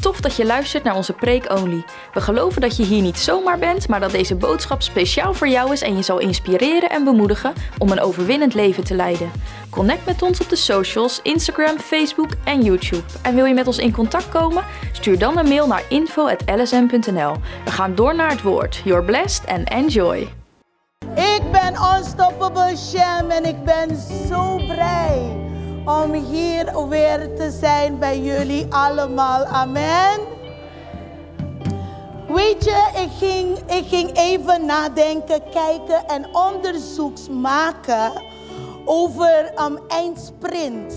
Tof dat je luistert naar onze Preek Only. We geloven dat je hier niet zomaar bent, maar dat deze boodschap speciaal voor jou is en je zal inspireren en bemoedigen om een overwinnend leven te leiden. Connect met ons op de socials, Instagram, Facebook en YouTube. En wil je met ons in contact komen? Stuur dan een mail naar info.lsm.nl. We gaan door naar het woord. You're blessed and enjoy. Ik ben Unstoppable Sham en ik ben zo blij om hier weer te zijn bij jullie allemaal. Amen. Weet je, ik ging, ik ging even nadenken, kijken en onderzoeks maken over um, eindsprint.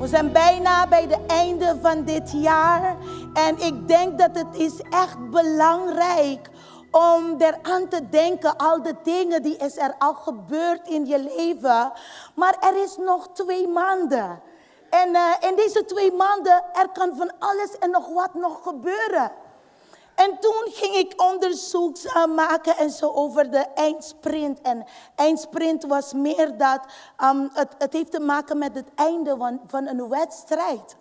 We zijn bijna bij het einde van dit jaar en ik denk dat het is echt belangrijk om eraan te denken, al de dingen die is er al gebeurd in je leven. Maar er is nog twee maanden. En uh, in deze twee maanden, er kan van alles en nog wat nog gebeuren. En toen ging ik onderzoek uh, maken en zo over de eindsprint. En eindsprint was meer dat, um, het, het heeft te maken met het einde van, van een wedstrijd.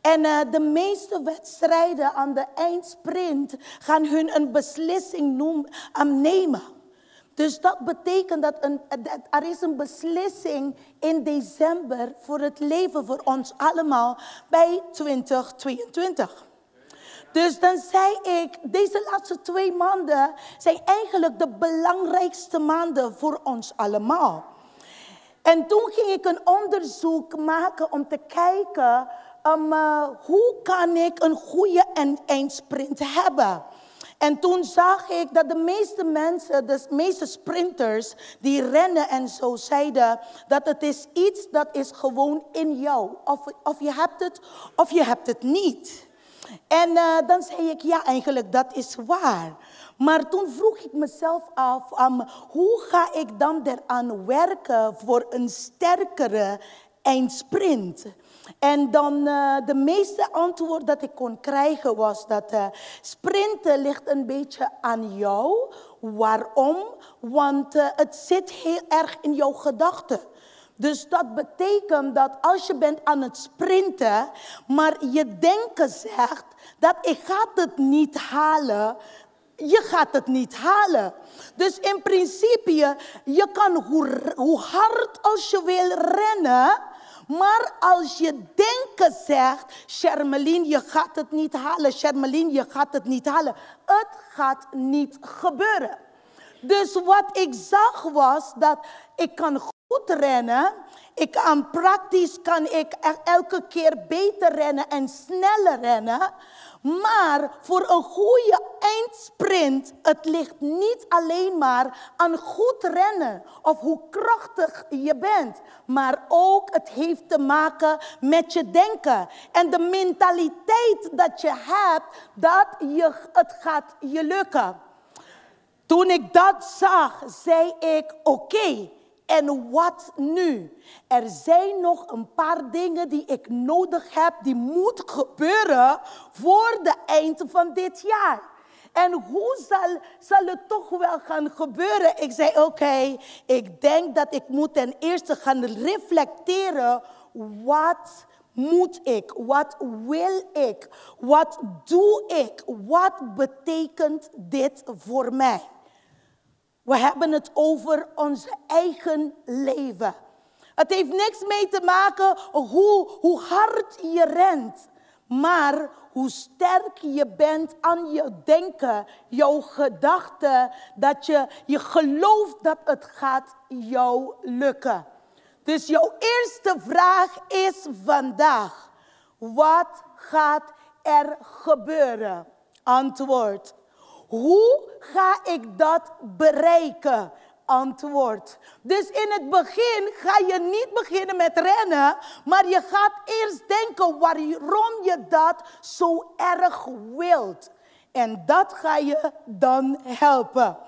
En uh, de meeste wedstrijden aan de eindsprint gaan hun een beslissing um, nemen. Dus dat betekent dat, een, dat er is een beslissing in december voor het leven voor ons allemaal bij 2022. Dus dan zei ik, deze laatste twee maanden zijn eigenlijk de belangrijkste maanden voor ons allemaal. En toen ging ik een onderzoek maken om te kijken um, uh, hoe kan ik een goede eindsprint hebben. En toen zag ik dat de meeste mensen, de meeste sprinters die rennen en zo zeiden dat het is iets dat is gewoon in jou. Of, of je hebt het of je hebt het niet. En uh, dan zei ik, ja eigenlijk dat is waar. Maar toen vroeg ik mezelf af, um, hoe ga ik dan eraan werken voor een sterkere eindsprint? En dan uh, de meeste antwoord dat ik kon krijgen was dat uh, sprinten ligt een beetje aan jou. Waarom? Want uh, het zit heel erg in jouw gedachten. Dus dat betekent dat als je bent aan het sprinten, maar je denken zegt dat ik ga het niet halen, je gaat het niet halen. Dus in principe, je kan hoe hard als je wil rennen, maar als je denken zegt, Shermelien, je gaat het niet halen. Shermelien, je gaat het niet halen. Het gaat niet gebeuren. Dus wat ik zag was dat ik kan goed rennen. Ik kan praktisch kan ik elke keer beter rennen en sneller rennen. Maar voor een goede eindsprint, het ligt niet alleen maar aan goed rennen of hoe krachtig je bent, maar ook het heeft te maken met je denken en de mentaliteit dat je hebt dat je, het gaat je lukken. Toen ik dat zag, zei ik: Oké, en wat nu? Er zijn nog een paar dingen die ik nodig heb, die moeten gebeuren voor de eind van dit jaar. En hoe zal, zal het toch wel gaan gebeuren? Ik zei, oké, ik denk dat ik moet ten eerste gaan reflecteren. Wat moet ik? Wat wil ik? Wat doe ik? Wat betekent dit voor mij? We hebben het over ons eigen leven. Het heeft niks mee te maken hoe, hoe hard je rent, maar hoe sterk je bent aan je denken, jouw gedachten, dat je, je gelooft dat het gaat jou lukken. Dus jouw eerste vraag is vandaag, wat gaat er gebeuren? Antwoord, hoe ga ik dat bereiken? Antwoord. Dus in het begin ga je niet beginnen met rennen, maar je gaat eerst denken waarom je dat zo erg wilt. En dat ga je dan helpen.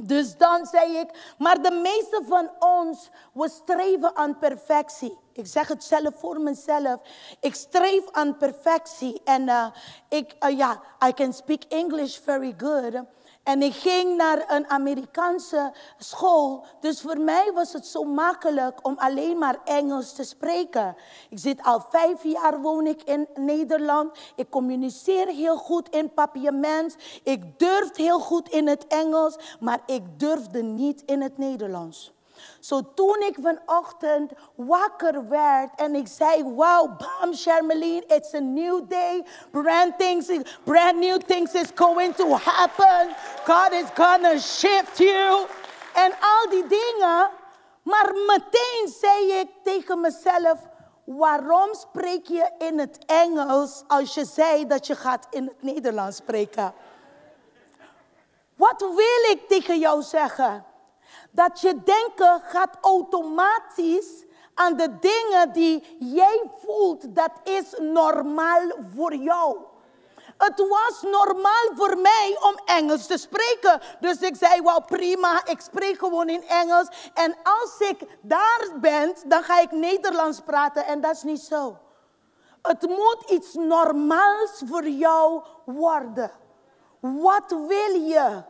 Dus dan zei ik, maar de meeste van ons, we streven aan perfectie. Ik zeg het zelf voor mezelf. Ik streef aan perfectie. En uh, ik, uh, ja, I can speak English very good. En ik ging naar een Amerikaanse school. Dus voor mij was het zo makkelijk om alleen maar Engels te spreken. Ik zit al vijf jaar woon ik in Nederland. Ik communiceer heel goed in papiaments. Ik durf heel goed in het Engels, maar ik durfde niet in het Nederlands. Zo toen ik vanochtend wakker werd en ik zei, wow, bam, Charmeline, it's a new day. Brand, things, brand new things is going to happen. God is gonna shift you. En al die dingen. Maar meteen zei ik tegen mezelf, waarom spreek je in het Engels als je zei dat je gaat in het Nederlands spreken? Wat wil ik tegen jou zeggen? Dat je denken gaat automatisch aan de dingen die jij voelt, dat is normaal voor jou. Het was normaal voor mij om Engels te spreken. Dus ik zei, wel prima, ik spreek gewoon in Engels. En als ik daar ben, dan ga ik Nederlands praten. En dat is niet zo. Het moet iets normaals voor jou worden. Wat wil je?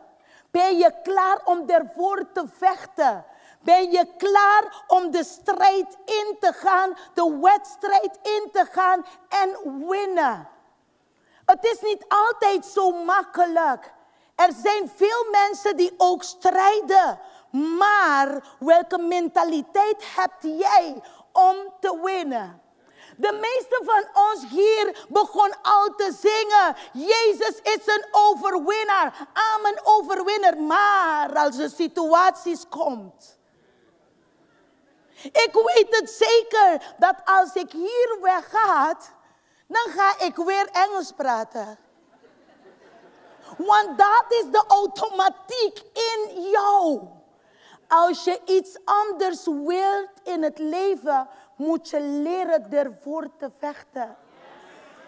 Ben je klaar om ervoor te vechten? Ben je klaar om de strijd in te gaan, de wedstrijd in te gaan en winnen? Het is niet altijd zo makkelijk. Er zijn veel mensen die ook strijden. Maar welke mentaliteit heb jij om te winnen? De meeste van ons hier begon al te zingen. Jezus is een overwinnaar. Amen, overwinnaar. Maar als er situaties komt. Ik weet het zeker dat als ik hier wegga, dan ga ik weer Engels praten. Want dat is de automatiek in jou. Als je iets anders wilt in het leven, moet je leren ervoor te vechten.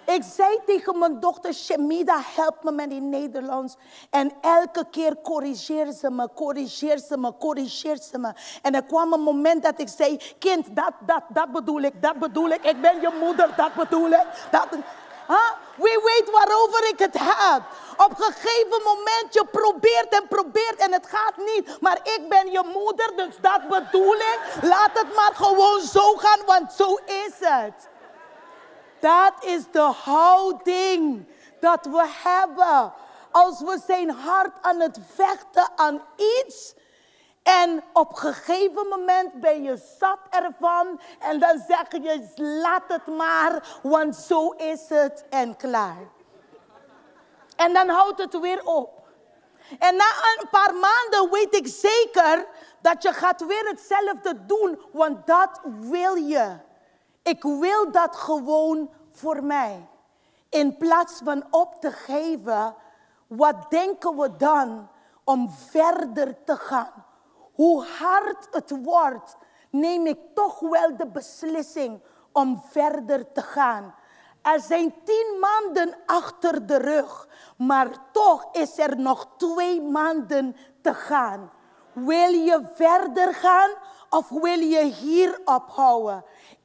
Ik zei tegen mijn dochter Shemida, help me met die Nederlands. En elke keer corrigeert ze me, corrigeert ze me, corrigeert ze me. En er kwam een moment dat ik zei, kind, dat, dat, dat bedoel ik, dat bedoel ik. Ik ben je moeder, dat bedoel ik. Dat, huh? Wie weet waarover ik het heb. Op een gegeven moment, je probeert en probeert en het gaat niet. Maar ik ben je moeder, dus dat bedoel ik. Laat het maar gewoon zo gaan, want zo is het. Dat is de houding dat we hebben. Als we zijn hart aan het vechten aan iets. En op een gegeven moment ben je zat ervan. En dan zeg je, laat het maar, want zo is het en klaar. En dan houdt het weer op. En na een paar maanden weet ik zeker dat je gaat weer hetzelfde doen, want dat wil je. Ik wil dat gewoon voor mij. In plaats van op te geven, wat denken we dan om verder te gaan? Hoe hard het wordt, neem ik toch wel de beslissing om verder te gaan. Er zijn tien maanden achter de rug, maar toch is er nog twee maanden te gaan. Wil je verder gaan of wil je hier ophouden?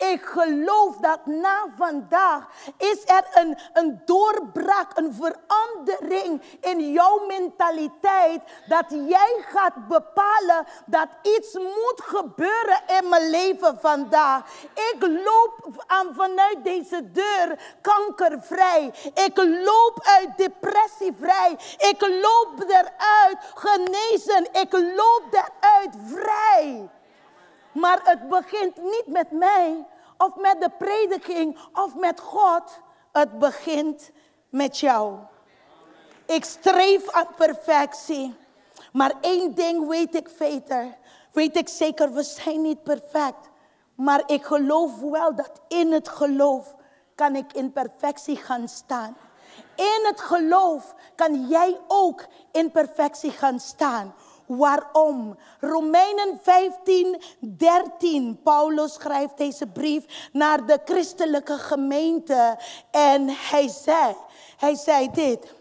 Ik geloof dat na vandaag is er een, een doorbraak, een verandering in jouw mentaliteit. Dat jij gaat bepalen dat iets moet gebeuren in mijn leven vandaag. Ik loop aan vanuit deze deur kankervrij. Ik loop uit depressie vrij. Ik loop eruit genezen. Ik loop eruit vrij. Maar het begint niet met mij of met de prediking of met God. Het begint met jou. Ik streef aan perfectie. Maar één ding weet ik veter. Weet ik zeker, we zijn niet perfect. Maar ik geloof wel dat in het geloof kan ik in perfectie gaan staan. In het geloof kan jij ook in perfectie gaan staan. Waarom? Romeinen 15, 13. Paulus schrijft deze brief naar de christelijke gemeente. En hij zei, hij zei dit.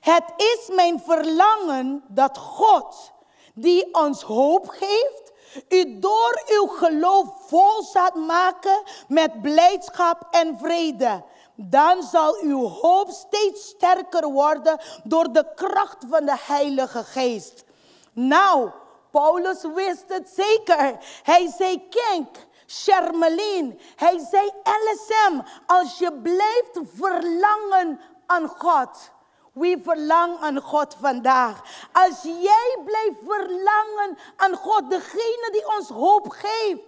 Het is mijn verlangen dat God, die ons hoop geeft u door uw geloof vol zal maken met blijdschap en vrede. Dan zal uw hoop steeds sterker worden door de kracht van de Heilige Geest. Nou, Paulus wist het zeker. Hij zei, kijk, Charmelien. Hij zei, LSM, als je blijft verlangen aan God. Wie verlangt aan God vandaag? Als jij blijft verlangen aan God, degene die ons hoop geeft,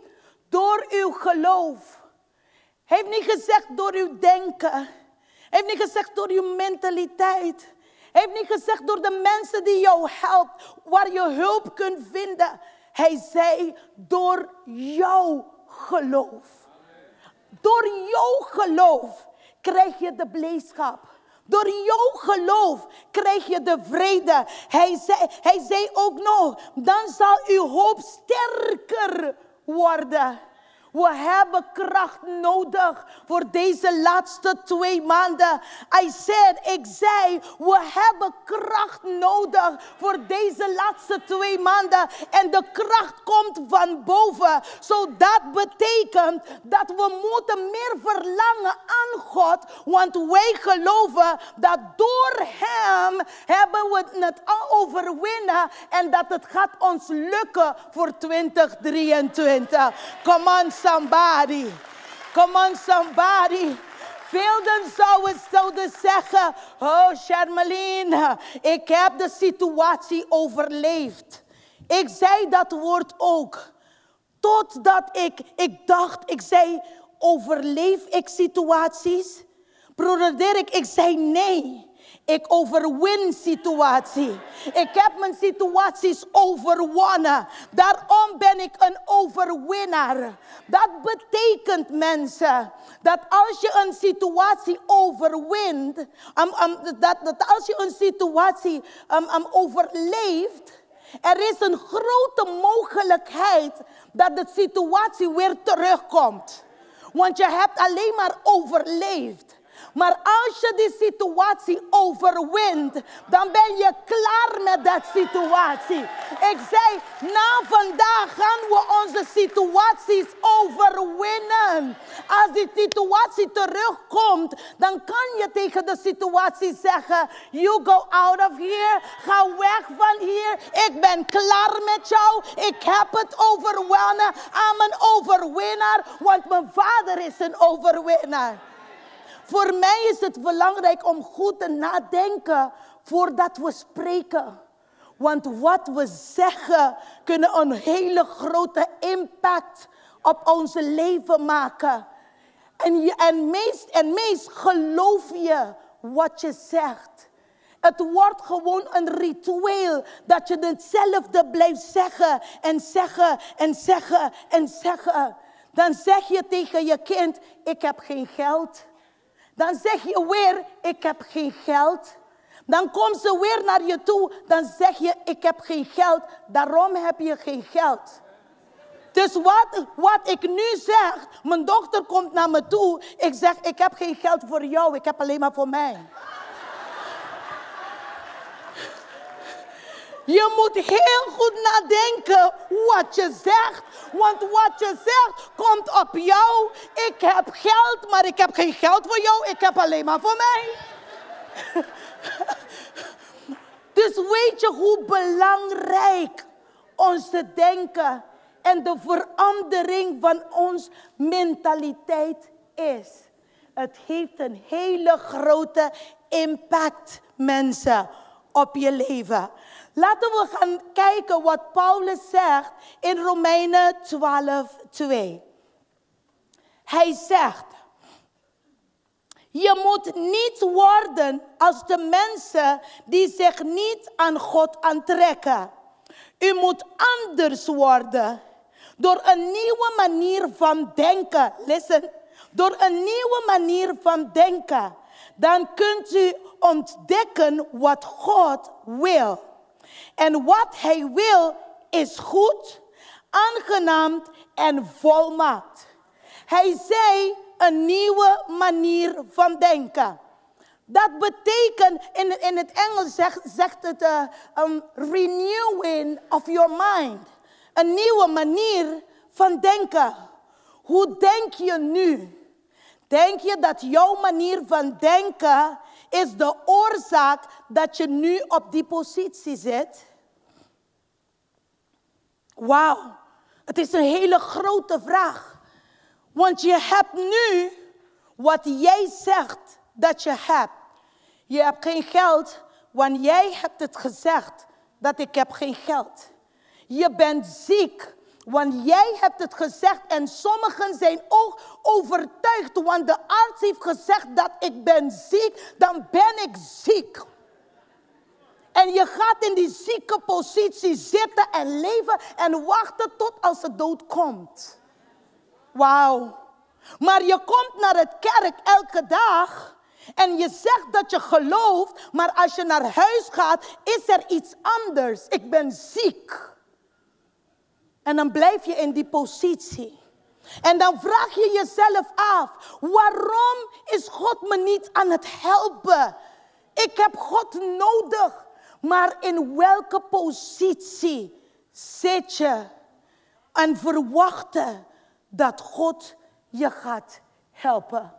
door uw geloof. Heeft niet gezegd door uw denken. Heeft niet gezegd door uw mentaliteit. Heeft niet gezegd door de mensen die jou helpen, waar je hulp kunt vinden. Hij zei door jouw geloof. Door jouw geloof krijg je de blijdschap. Door jouw geloof krijg je de vrede. Hij zei, hij zei ook nog, dan zal uw hoop sterker worden. We hebben kracht nodig voor deze laatste twee maanden. I said, ik zei, we hebben kracht nodig voor deze laatste twee maanden. En de kracht komt van boven. Zo dat betekent dat we moeten meer verlangen aan God. Want wij geloven dat door Hem hebben we het al overwinnen. En dat het gaat ons lukken voor 2023. Come on somebody. Come on, somebody. Velden zouden, zouden zeggen, oh Charmeline, ik heb de situatie overleefd. Ik zei dat woord ook. Totdat ik, ik dacht, ik zei, overleef ik situaties? Broeder Dirk, ik zei nee. Ik overwin situatie. Ik heb mijn situaties overwonnen. Daarom ben ik een overwinnaar. Dat betekent mensen dat als je een situatie overwint, dat, als je een situatie overleeft, er is een grote mogelijkheid dat de situatie weer terugkomt. Want je hebt alleen maar overleefd. Maar als je die situatie overwint, dan ben je klaar met dat situatie. Ik zei, na vandaag gaan we onze situaties overwinnen. Als die situatie terugkomt, dan kan je tegen de situatie zeggen, you go out of here, ga weg van hier. Ik ben klaar met jou. Ik heb het overwonnen. I'm een overwinnaar, want mijn vader is een overwinnaar. Voor mij is het belangrijk om goed te nadenken voordat we spreken. Want wat we zeggen kunnen een hele grote impact op ons leven maken. En, meest, en meest geloof je wat je zegt. Het wordt gewoon een ritueel dat je hetzelfde blijft zeggen en zeggen en zeggen en zeggen. Dan zeg je tegen je kind, ik heb geen geld. Dan zeg je weer, ik heb geen geld. Dan komt ze weer naar je toe, dan zeg je, ik heb geen geld. Daarom heb je geen geld. Dus wat, wat ik nu zeg, mijn dochter komt naar me toe. Ik zeg, ik heb geen geld voor jou, ik heb alleen maar voor mij. Je moet heel goed nadenken wat je zegt. Want wat je zegt komt op jou. Ik heb geld, maar ik heb geen geld voor jou. Ik heb alleen maar voor mij. Dus weet je hoe belangrijk onze denken en de verandering van ons mentaliteit is. Het heeft een hele grote impact, mensen, op je leven. Laten we gaan kijken wat Paulus zegt in Romeinen 12, 2. Hij zegt, je moet niet worden als de mensen die zich niet aan God aantrekken. U moet anders worden door een nieuwe manier van denken. Listen, door een nieuwe manier van denken. Dan kunt u ontdekken wat God wil. En wat hij wil is goed, aangenaam en volmaakt. Hij zei een nieuwe manier van denken. Dat betekent, in, in het Engels zegt, zegt het uh, um, renewing of your mind. Een nieuwe manier van denken. Hoe denk je nu? Denk je dat jouw manier van denken is de oorzaak dat je nu op die positie zit? Wauw, het is een hele grote vraag. Want je hebt nu wat jij zegt dat je hebt. Je hebt geen geld, want jij hebt het gezegd dat ik heb geen geld. Je bent ziek, want jij hebt het gezegd en sommigen zijn ook overtuigd, want de arts heeft gezegd dat ik ben ziek, dan ben ik ziek. En je gaat in die zieke positie zitten en leven en wachten tot als de dood komt. Wauw. Maar je komt naar het kerk elke dag en je zegt dat je gelooft, maar als je naar huis gaat, is er iets anders. Ik ben ziek. En dan blijf je in die positie. En dan vraag je jezelf af, waarom is God me niet aan het helpen? Ik heb God nodig. Maar in welke positie zit je en verwachten dat God je gaat helpen?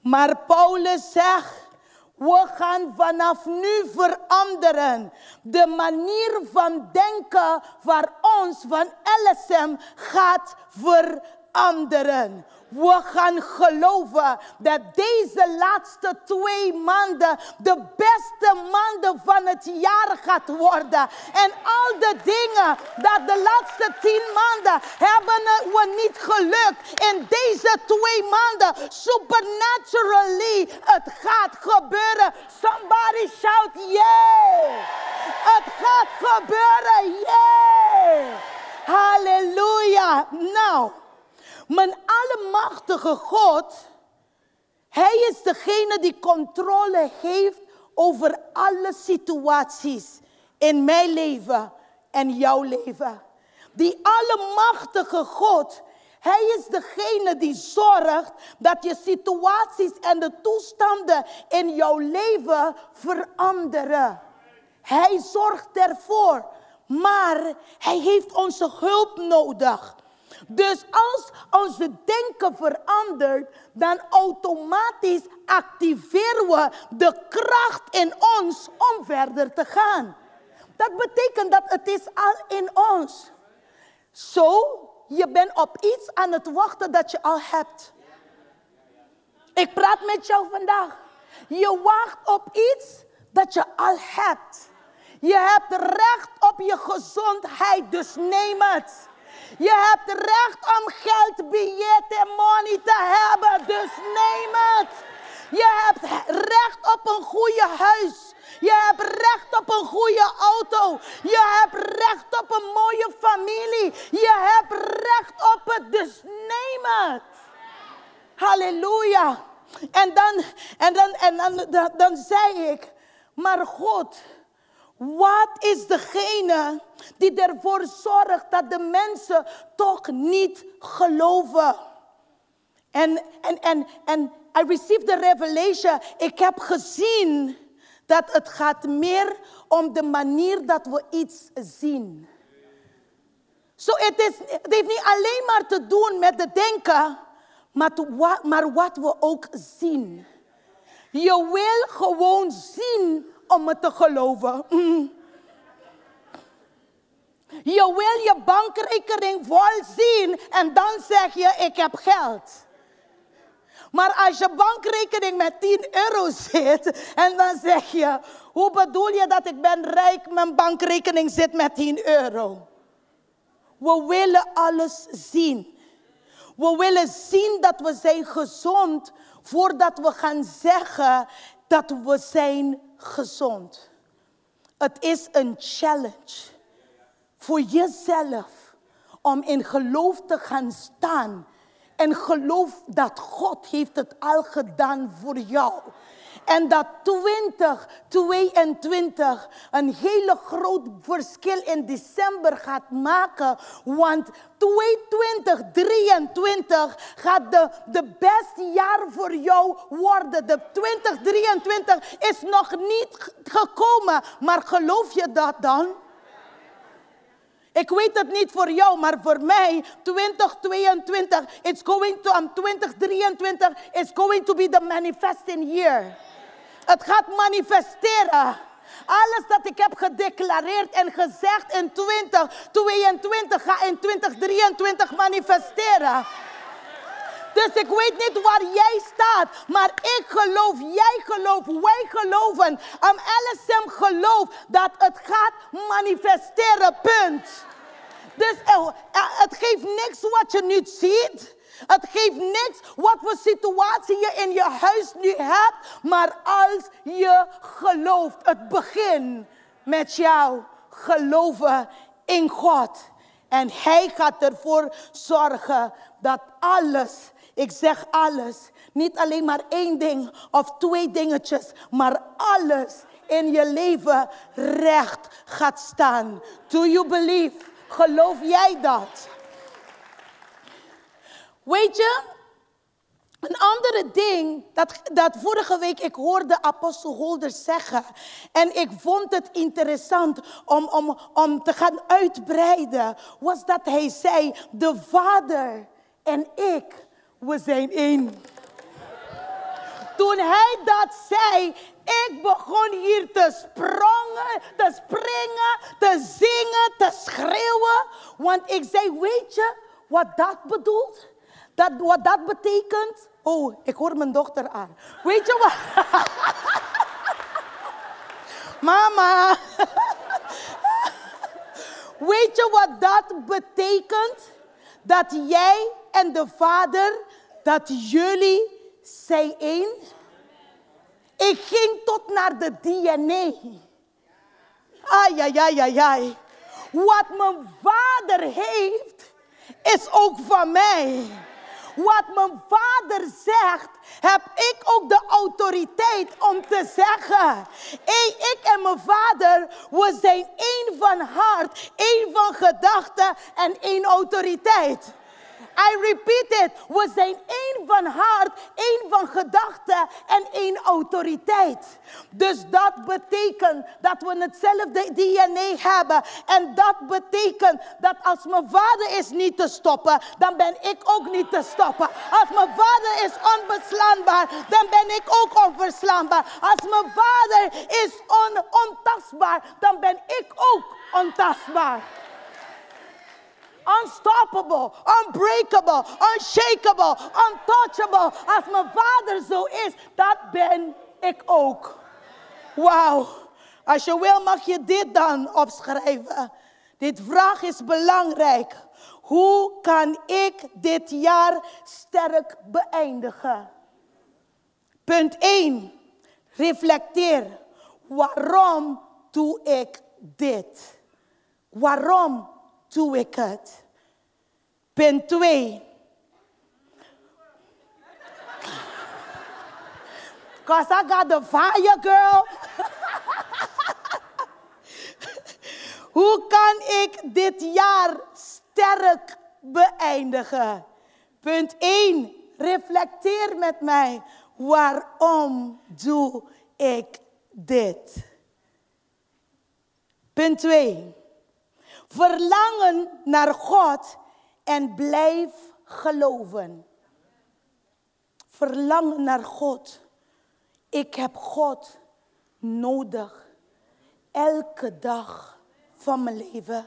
Maar Paulus zegt, we gaan vanaf nu veranderen. De manier van denken van ons, van LSM, gaat veranderen. We gaan geloven dat deze laatste twee maanden de beste maanden van het jaar gaat worden. En al de dingen dat de laatste tien maanden hebben we niet gelukt. In deze twee maanden, supernaturally, het gaat gebeuren. Somebody shout yeah. Het gaat gebeuren, yeah. Halleluja. Nou. Mijn allemachtige God, Hij is degene die controle heeft over alle situaties in mijn leven en jouw leven. Die allemachtige God, Hij is degene die zorgt dat je situaties en de toestanden in jouw leven veranderen. Hij zorgt ervoor, maar Hij heeft onze hulp nodig. Dus als onze denken verandert, dan automatisch activeren we de kracht in ons om verder te gaan. Dat betekent dat het is al in ons. Zo, je bent op iets aan het wachten dat je al hebt. Ik praat met jou vandaag. Je wacht op iets dat je al hebt. Je hebt recht op je gezondheid, dus neem het. Je hebt recht om geld, biljetten, money te hebben, dus neem het. Je hebt recht op een goede huis. Je hebt recht op een goede auto. Je hebt recht op een mooie familie. Je hebt recht op het, dus neem het. Halleluja. En dan, en dan, en dan, dan zei ik, maar God, wat is degene die ervoor zorgt dat de mensen toch niet geloven? En, en, en, en I received the revelation. Ik heb gezien dat het gaat meer om de manier dat we iets zien. So het, is, het heeft niet alleen maar te doen met het denken, maar, maar wat we ook zien. Je wil gewoon zien om het te geloven. Mm. Je wil je bankrekening vol zien en dan zeg je ik heb geld. Maar als je bankrekening met 10 euro zit en dan zeg je, hoe bedoel je dat ik ben rijk, mijn bankrekening zit met 10 euro? We willen alles zien. We willen zien dat we zijn gezond voordat we gaan zeggen dat we zijn gezond. Het is een challenge voor jezelf om in geloof te gaan staan. En geloof dat God heeft het al gedaan voor jou. En dat 2022 een hele groot verschil in december gaat maken. Want 2023 gaat de, de beste jaar voor jou worden. De 2023 is nog niet gekomen. Maar geloof je dat dan? Ik weet het niet voor jou, maar voor mij 2022, it's going to, um, 2023 is going to be the manifesting year. Het gaat manifesteren. Alles dat ik heb gedeclareerd en gezegd in 2022 ga in 2023 manifesteren. Dus ik weet niet waar jij staat, maar ik geloof, jij gelooft, wij geloven. Am LSM gelooft dat het gaat manifesteren, punt. Dus uh, het geeft niks wat je nu ziet. Het geeft niks wat voor situatie je in je huis nu hebt. Maar als je gelooft, het begint met jou geloven in God. En Hij gaat ervoor zorgen dat alles, ik zeg alles, niet alleen maar één ding of twee dingetjes, maar alles in je leven recht gaat staan. Do you believe? Geloof jij dat? Weet je, een andere ding dat, dat vorige week ik hoorde apostel Holder zeggen. En ik vond het interessant om, om, om te gaan uitbreiden. Was dat hij zei, de vader en ik, we zijn één. Toen hij dat zei, ik begon hier te sprongen, te springen, te zingen, te schreeuwen. Want ik zei, weet je wat dat bedoelt? Dat, wat dat betekent? Oh, ik hoor mijn dochter aan. Weet je wat? Mama. Weet je wat dat betekent? Dat jij en de vader, dat jullie zijn één. Ik ging tot naar de DNA. Ai, ai, ai, ai, ai. Wat mijn vader heeft, is ook van mij. Wat mijn vader zegt, heb ik ook de autoriteit om te zeggen. Ik en mijn vader, we zijn één van hart, één van gedachten en één autoriteit. I repeat it. We zijn één van hart, één van gedachten en één autoriteit. Dus dat betekent dat we hetzelfde DNA hebben. En dat betekent dat als mijn vader is niet te stoppen, dan ben ik ook niet te stoppen. Als mijn vader is onbeslaanbaar, dan ben ik ook onverslaanbaar. Als mijn vader is on, ontastbaar, dan ben ik ook ontastbaar unstoppable, unbreakable, unshakable, untouchable. Als mijn vader zo is, dat ben ik ook. Wauw. Als je wil mag je dit dan opschrijven. Dit vraag is belangrijk. Hoe kan ik dit jaar sterk beëindigen? Punt 1. Reflecteer. Waarom doe ik dit? Waarom doe ik het. Punt 2. Cause I got the fire, girl. Hoe kan ik dit jaar sterk beëindigen? Punt 1. Reflecteer met mij. Waarom doe ik dit? Punt 2. Verlangen naar God en blijf geloven. Verlangen naar God. Ik heb God nodig. Elke dag van mijn leven.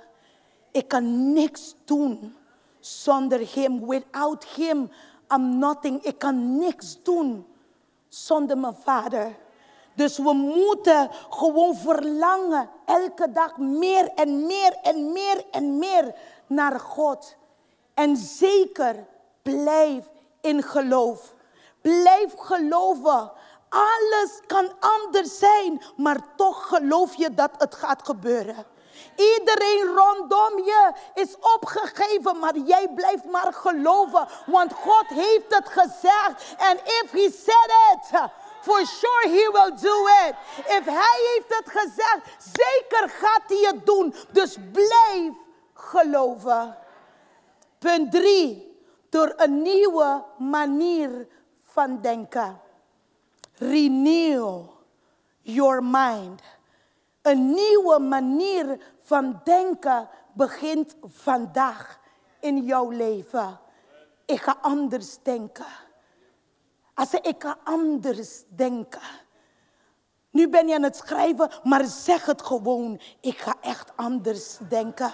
Ik kan niks doen zonder Hem. Without Him, I'm nothing. Ik kan niks doen zonder mijn Vader. Dus we moeten gewoon verlangen elke dag meer en meer en meer en meer naar God. En zeker blijf in geloof. Blijf geloven. Alles kan anders zijn, maar toch geloof je dat het gaat gebeuren. Iedereen rondom je is opgegeven, maar jij blijft maar geloven, want God heeft het gezegd. En if he said it, For sure he will do it. If hij heeft het gezegd, zeker gaat hij het doen. Dus blijf geloven. Punt 3. Door een nieuwe manier van denken. Renew your mind. Een nieuwe manier van denken begint vandaag in jouw leven. Ik ga anders denken. Als ik ga anders denken. Nu ben je aan het schrijven, maar zeg het gewoon. Ik ga echt anders denken.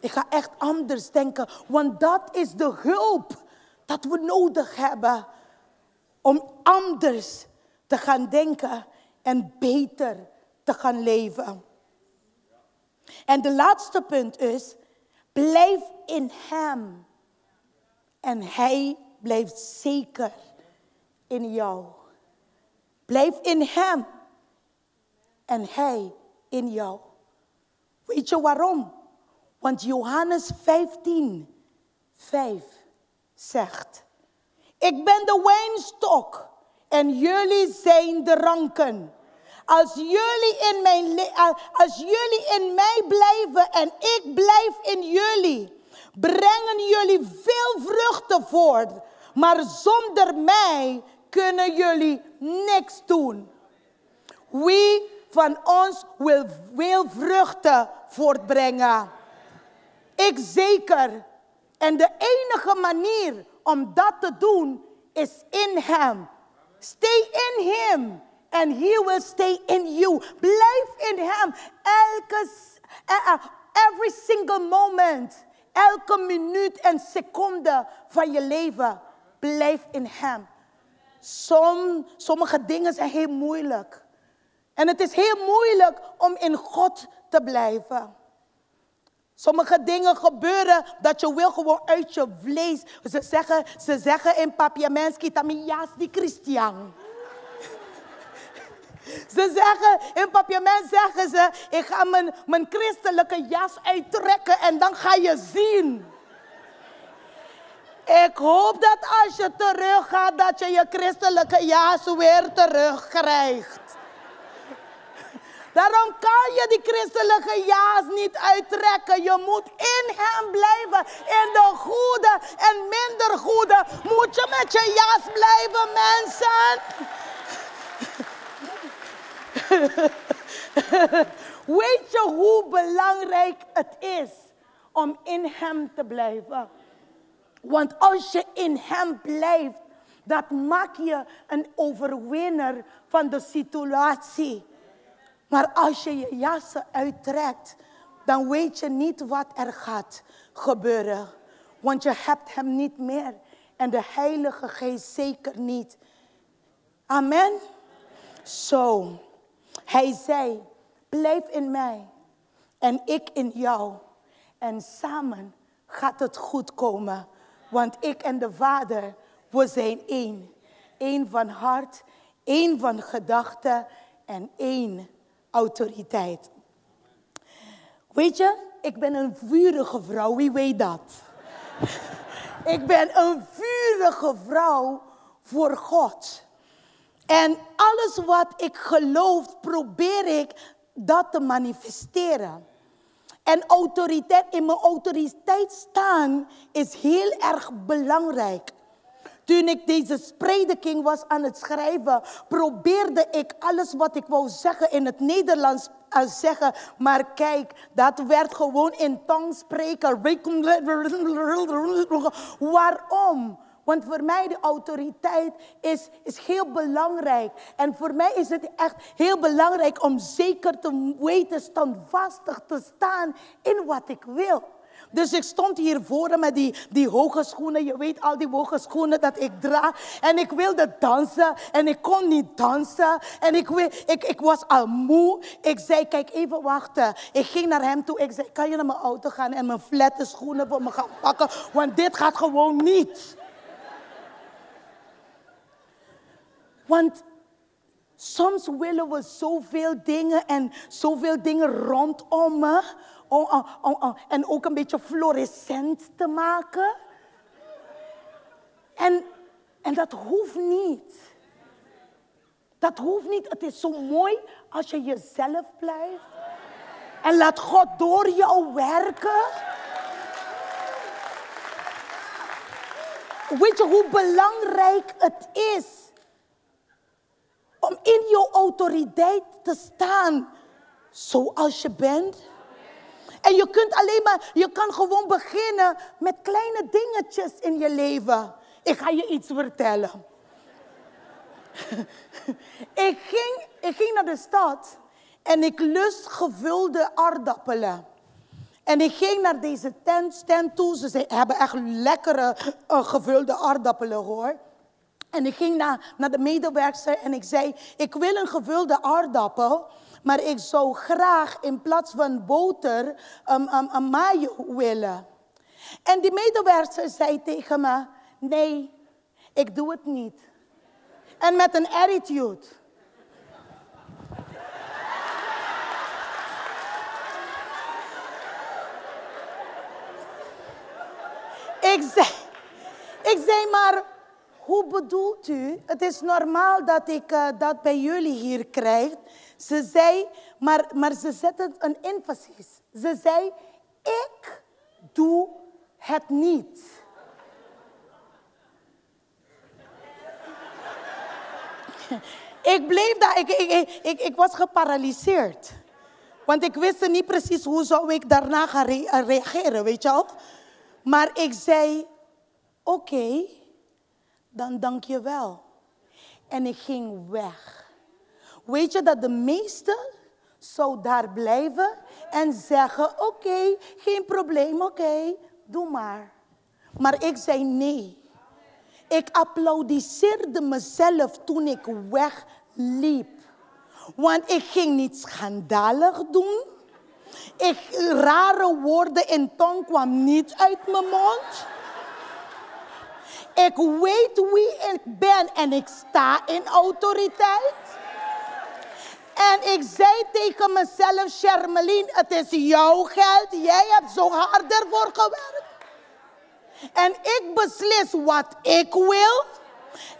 Ik ga echt anders denken, want dat is de hulp dat we nodig hebben om anders te gaan denken en beter te gaan leven. En de laatste punt is, blijf in Hem. En Hij blijft zeker in jou. Blijf in Hem. En Hij in jou. Weet je waarom? Want Johannes 15, 5 zegt: Ik ben de wijnstok en jullie zijn de ranken. Als jullie, in mijn, als jullie in mij blijven en ik blijf in jullie, brengen jullie veel vruchten voort. Maar zonder mij kunnen jullie niks doen. Wie van ons wil veel vruchten voortbrengen? Ik zeker. En de enige manier om dat te doen is in Hem. Stay in Him. And He will stay in you. Blijf in Hem. Elke, uh, every single moment. Elke minuut en seconde van je leven. Blijf in Hem. Som, sommige dingen zijn heel moeilijk. En het is heel moeilijk om in God te blijven. Sommige dingen gebeuren dat je wil gewoon uit je vlees. Ze zeggen, ze zeggen in Papiamenski, Tamias die Christian. Ze zeggen, in papiament zeggen ze, ik ga mijn, mijn christelijke jas uittrekken en dan ga je zien. Ik hoop dat als je terug gaat, dat je je christelijke jas weer terugkrijgt. Daarom kan je die christelijke ja's niet uittrekken. Je moet in hem blijven. In de goede en minder goede moet je met je jas blijven, mensen. Weet je hoe belangrijk het is om in hem te blijven? Want als je in hem blijft, dat maakt je een overwinner van de situatie. Maar als je je jassen uittrekt, dan weet je niet wat er gaat gebeuren. Want je hebt hem niet meer. En de Heilige Geest zeker niet. Amen. Zo. hij zei, blijf in mij en ik in jou. En samen gaat het goed komen. Want ik en de Vader, we zijn één. Eén van hart, één van gedachten en één autoriteit. Weet je, ik ben een vurige vrouw, wie weet dat? ik ben een vurige vrouw voor God. En alles wat ik geloof, probeer ik dat te manifesteren. En autoriteit, in mijn autoriteit staan is heel erg belangrijk. Toen ik deze prediking was aan het schrijven, probeerde ik alles wat ik wou zeggen in het Nederlands uh, zeggen. Maar kijk, dat werd gewoon in tong spreken. Waarom? Want voor mij de autoriteit is, is heel belangrijk. En voor mij is het echt heel belangrijk om zeker te weten, standvastig te staan in wat ik wil. Dus ik stond hier voor met die, die hoge schoenen. Je weet al die hoge schoenen dat ik draag. En ik wilde dansen en ik kon niet dansen. En ik, ik, ik was al moe. Ik zei, kijk even wachten. Ik ging naar hem toe. Ik zei, kan je naar mijn auto gaan en mijn flatte schoenen voor me gaan pakken? Want dit gaat gewoon niet. Want soms willen we zoveel dingen en zoveel dingen rondom me en ook een beetje fluorescent te maken. En, en dat hoeft niet. Dat hoeft niet. Het is zo mooi als je jezelf blijft. En laat God door jou werken. Weet je hoe belangrijk het is om in jouw autoriteit te staan zoals je bent? En je kunt alleen maar, je kan gewoon beginnen met kleine dingetjes in je leven. Ik ga je iets vertellen. ik, ging, ik ging naar de stad en ik lust gevulde aardappelen. En ik ging naar deze tent, tent toe. Ze hebben echt lekkere uh, gevulde aardappelen hoor. En ik ging naar, naar de medewerker en ik zei, ik wil een gevulde aardappel. Maar ik zou graag in plaats van boter um, een mayo willen. En die medewerker zei tegen me, nee, ik doe het niet. En met een attitude. ik zei, ik zei maar, hoe bedoelt u? Het is normaal dat ik uh, dat bij jullie hier krijg. Ze zei, maar, maar ze zette een emphasis. Ze zei, ik doe het niet. ik bleef daar, ik, ik, ik, ik, was geparalyseerd. Want ik wist niet precies hoe zou ik daarna gaan reageren, weet je wel. Maar ik zei, oké, dan dank je wel. En ik ging weg. Weet je dat de meesten zou daar blijven en zeggen, oké, geen probleem, oké, doe maar. Maar ik zei nee. Ik applaudisseerde mezelf toen ik wegliep. Want ik ging niet schandalig doen. Ik, rare woorden in tong kwam niet uit mijn mond. Ik weet wie ik ben en ik sta in autoriteit. En ik zei tegen mezelf, Shermelien, het is jouw geld. Jij hebt zo hard ervoor gewerkt. En ik beslis wat ik wil.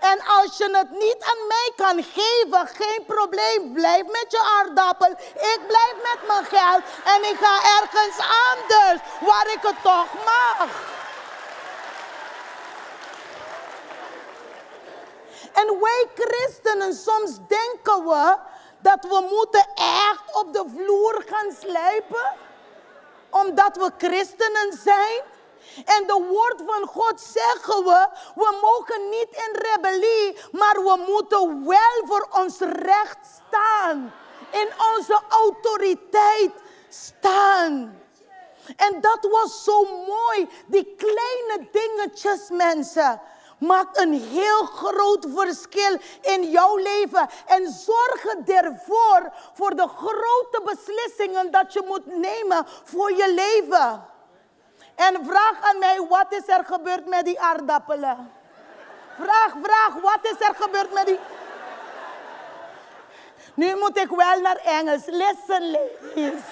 En als je het niet aan mij kan geven, geen probleem. Blijf met je aardappel. Ik blijf met mijn geld. En ik ga ergens anders waar ik het toch mag. En wij christenen, soms denken we dat we moeten echt op de vloer gaan slijpen. Omdat we christenen zijn. En de woord van God zeggen we, we mogen niet in rebellie, maar we moeten wel voor ons recht staan. In onze autoriteit staan. En dat was zo mooi, die kleine dingetjes mensen maakt een heel groot verschil in jouw leven. En zorgen ervoor voor de grote beslissingen dat je moet nemen voor je leven. En vraag aan mij, wat is er gebeurd met die aardappelen? Vraag, vraag, wat is er gebeurd met die... Nu moet ik wel naar Engels. Listen, ladies.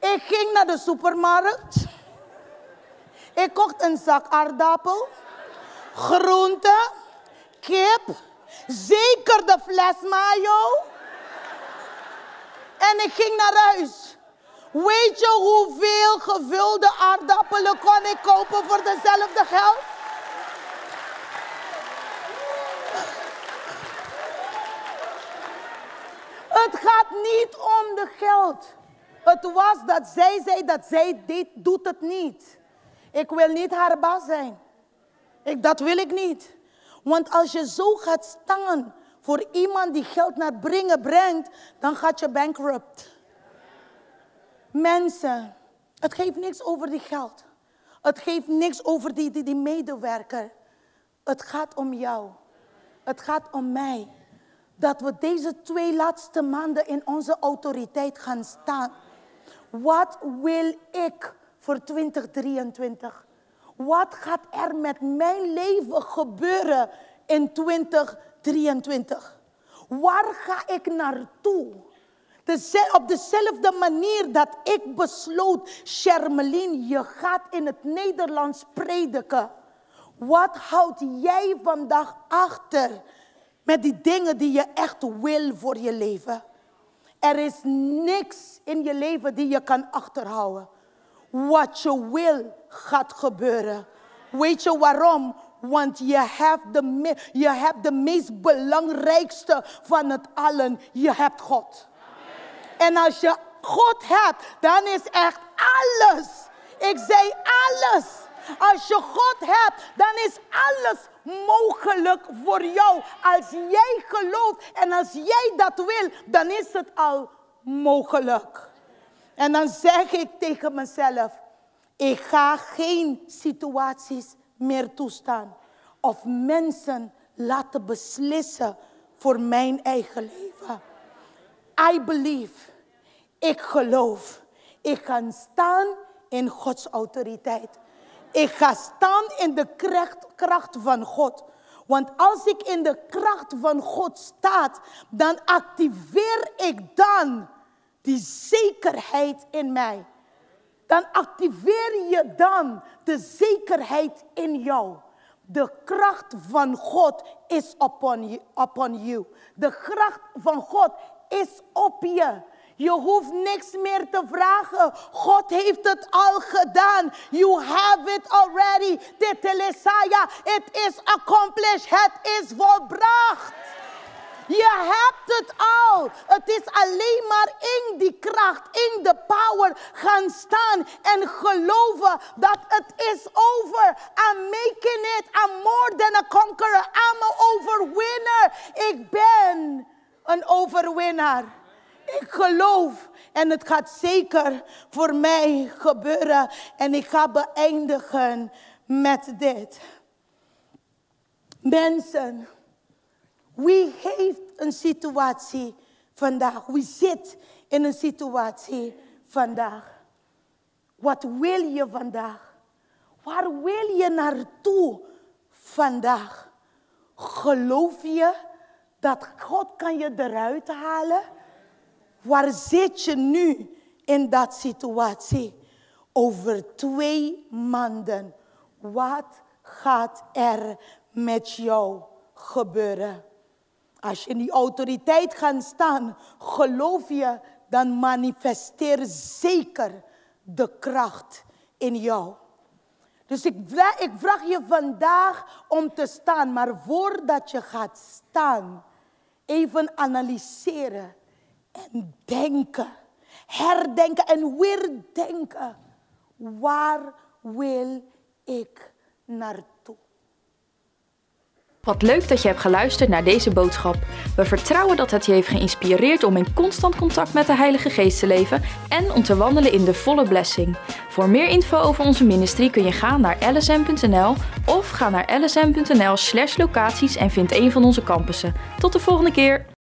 Ik ging naar de supermarkt. Ik kocht een zak aardappel, groente, kip, zeker de fles mayo. En ik ging naar huis. Weet je hoeveel gevulde aardappelen kon ik kopen voor dezelfde geld? Het gaat niet om de geld. Het was dat zij zei dat zij dit doet het niet. Ik wil niet haar baas zijn. Ik, dat wil ik niet. Want als je zo gaat staan voor iemand die geld naar brengen brengt, dan gaat je bankrupt. Mensen, het geeft niks over die geld. Het geeft niks over die, die, die medewerker. Het gaat om jou. Het gaat om mij. Dat we deze twee laatste maanden in onze autoriteit gaan staan. Wat wil ik voor 2023? Wat gaat er met mijn leven gebeuren in 2023? Waar ga ik naartoe? op dezelfde manier dat ik besloot, Shermelien, je gaat in het Nederlands prediken. Wat houd jij vandaag achter met die dingen die je echt wil voor je leven? Er is niks in je leven die je kan achterhouden. Wat je wil gaat gebeuren. Weet je waarom? Want je hebt de, je hebt de meest belangrijkste van het allen. Je hebt God. En als je God hebt, dan is echt alles. Ik zei alles. Als je God hebt, dan is alles mogelijk voor jou. Als jij gelooft en als jij dat wil, dan is het al mogelijk. En dan zeg ik tegen mezelf, ik ga geen situaties meer toestaan of mensen laten beslissen voor mijn eigen leven. I believe. Ik geloof. Ik ga staan in Gods autoriteit. Ik ga staan in de kracht, kracht van God. Want als ik in de kracht van God sta, dan activeer ik dan die zekerheid in mij. Dan activeer je dan de zekerheid in jou. De kracht van God is upon you. De kracht van God is op je. Je hoeft niks meer te vragen. God heeft het al gedaan. You have it already. Dit Jesaja. It is accomplished. Het is volbracht. Je hebt het al. Het is alleen maar in die kracht, in de power gaan staan en geloven dat het is over. I'm making it. I'm more than a conqueror. I'm an overwinner. Ik ben een overwinnaar. Ik geloof en het gaat zeker voor mij gebeuren. En ik ga beëindigen met dit. Mensen, wie heeft een situatie vandaag? Wie zit in een situatie vandaag? Wat wil je vandaag? Waar wil je naartoe vandaag? Geloof je dat God kan je eruit halen? Waar zit je nu in dat situatie? Over twee maanden. Wat gaat er met jou gebeuren? Als je in die autoriteit gaat staan, geloof je, dan manifesteer zeker de kracht in jou. Dus ik vraag, ik vraag je vandaag om te staan, maar voordat je gaat staan, even analyseren en denken. Herdenken en weer denken. Waar wil ik naartoe? Wat leuk dat je hebt geluisterd naar deze boodschap. We vertrouwen dat het je heeft geïnspireerd om in constant contact met de Heilige Geest te leven en om te wandelen in de volle blessing. Voor meer info over onze ministrie kun je gaan naar lsm.nl of ga naar lsm.nl/locaties en vind een van onze campussen. Tot de volgende keer.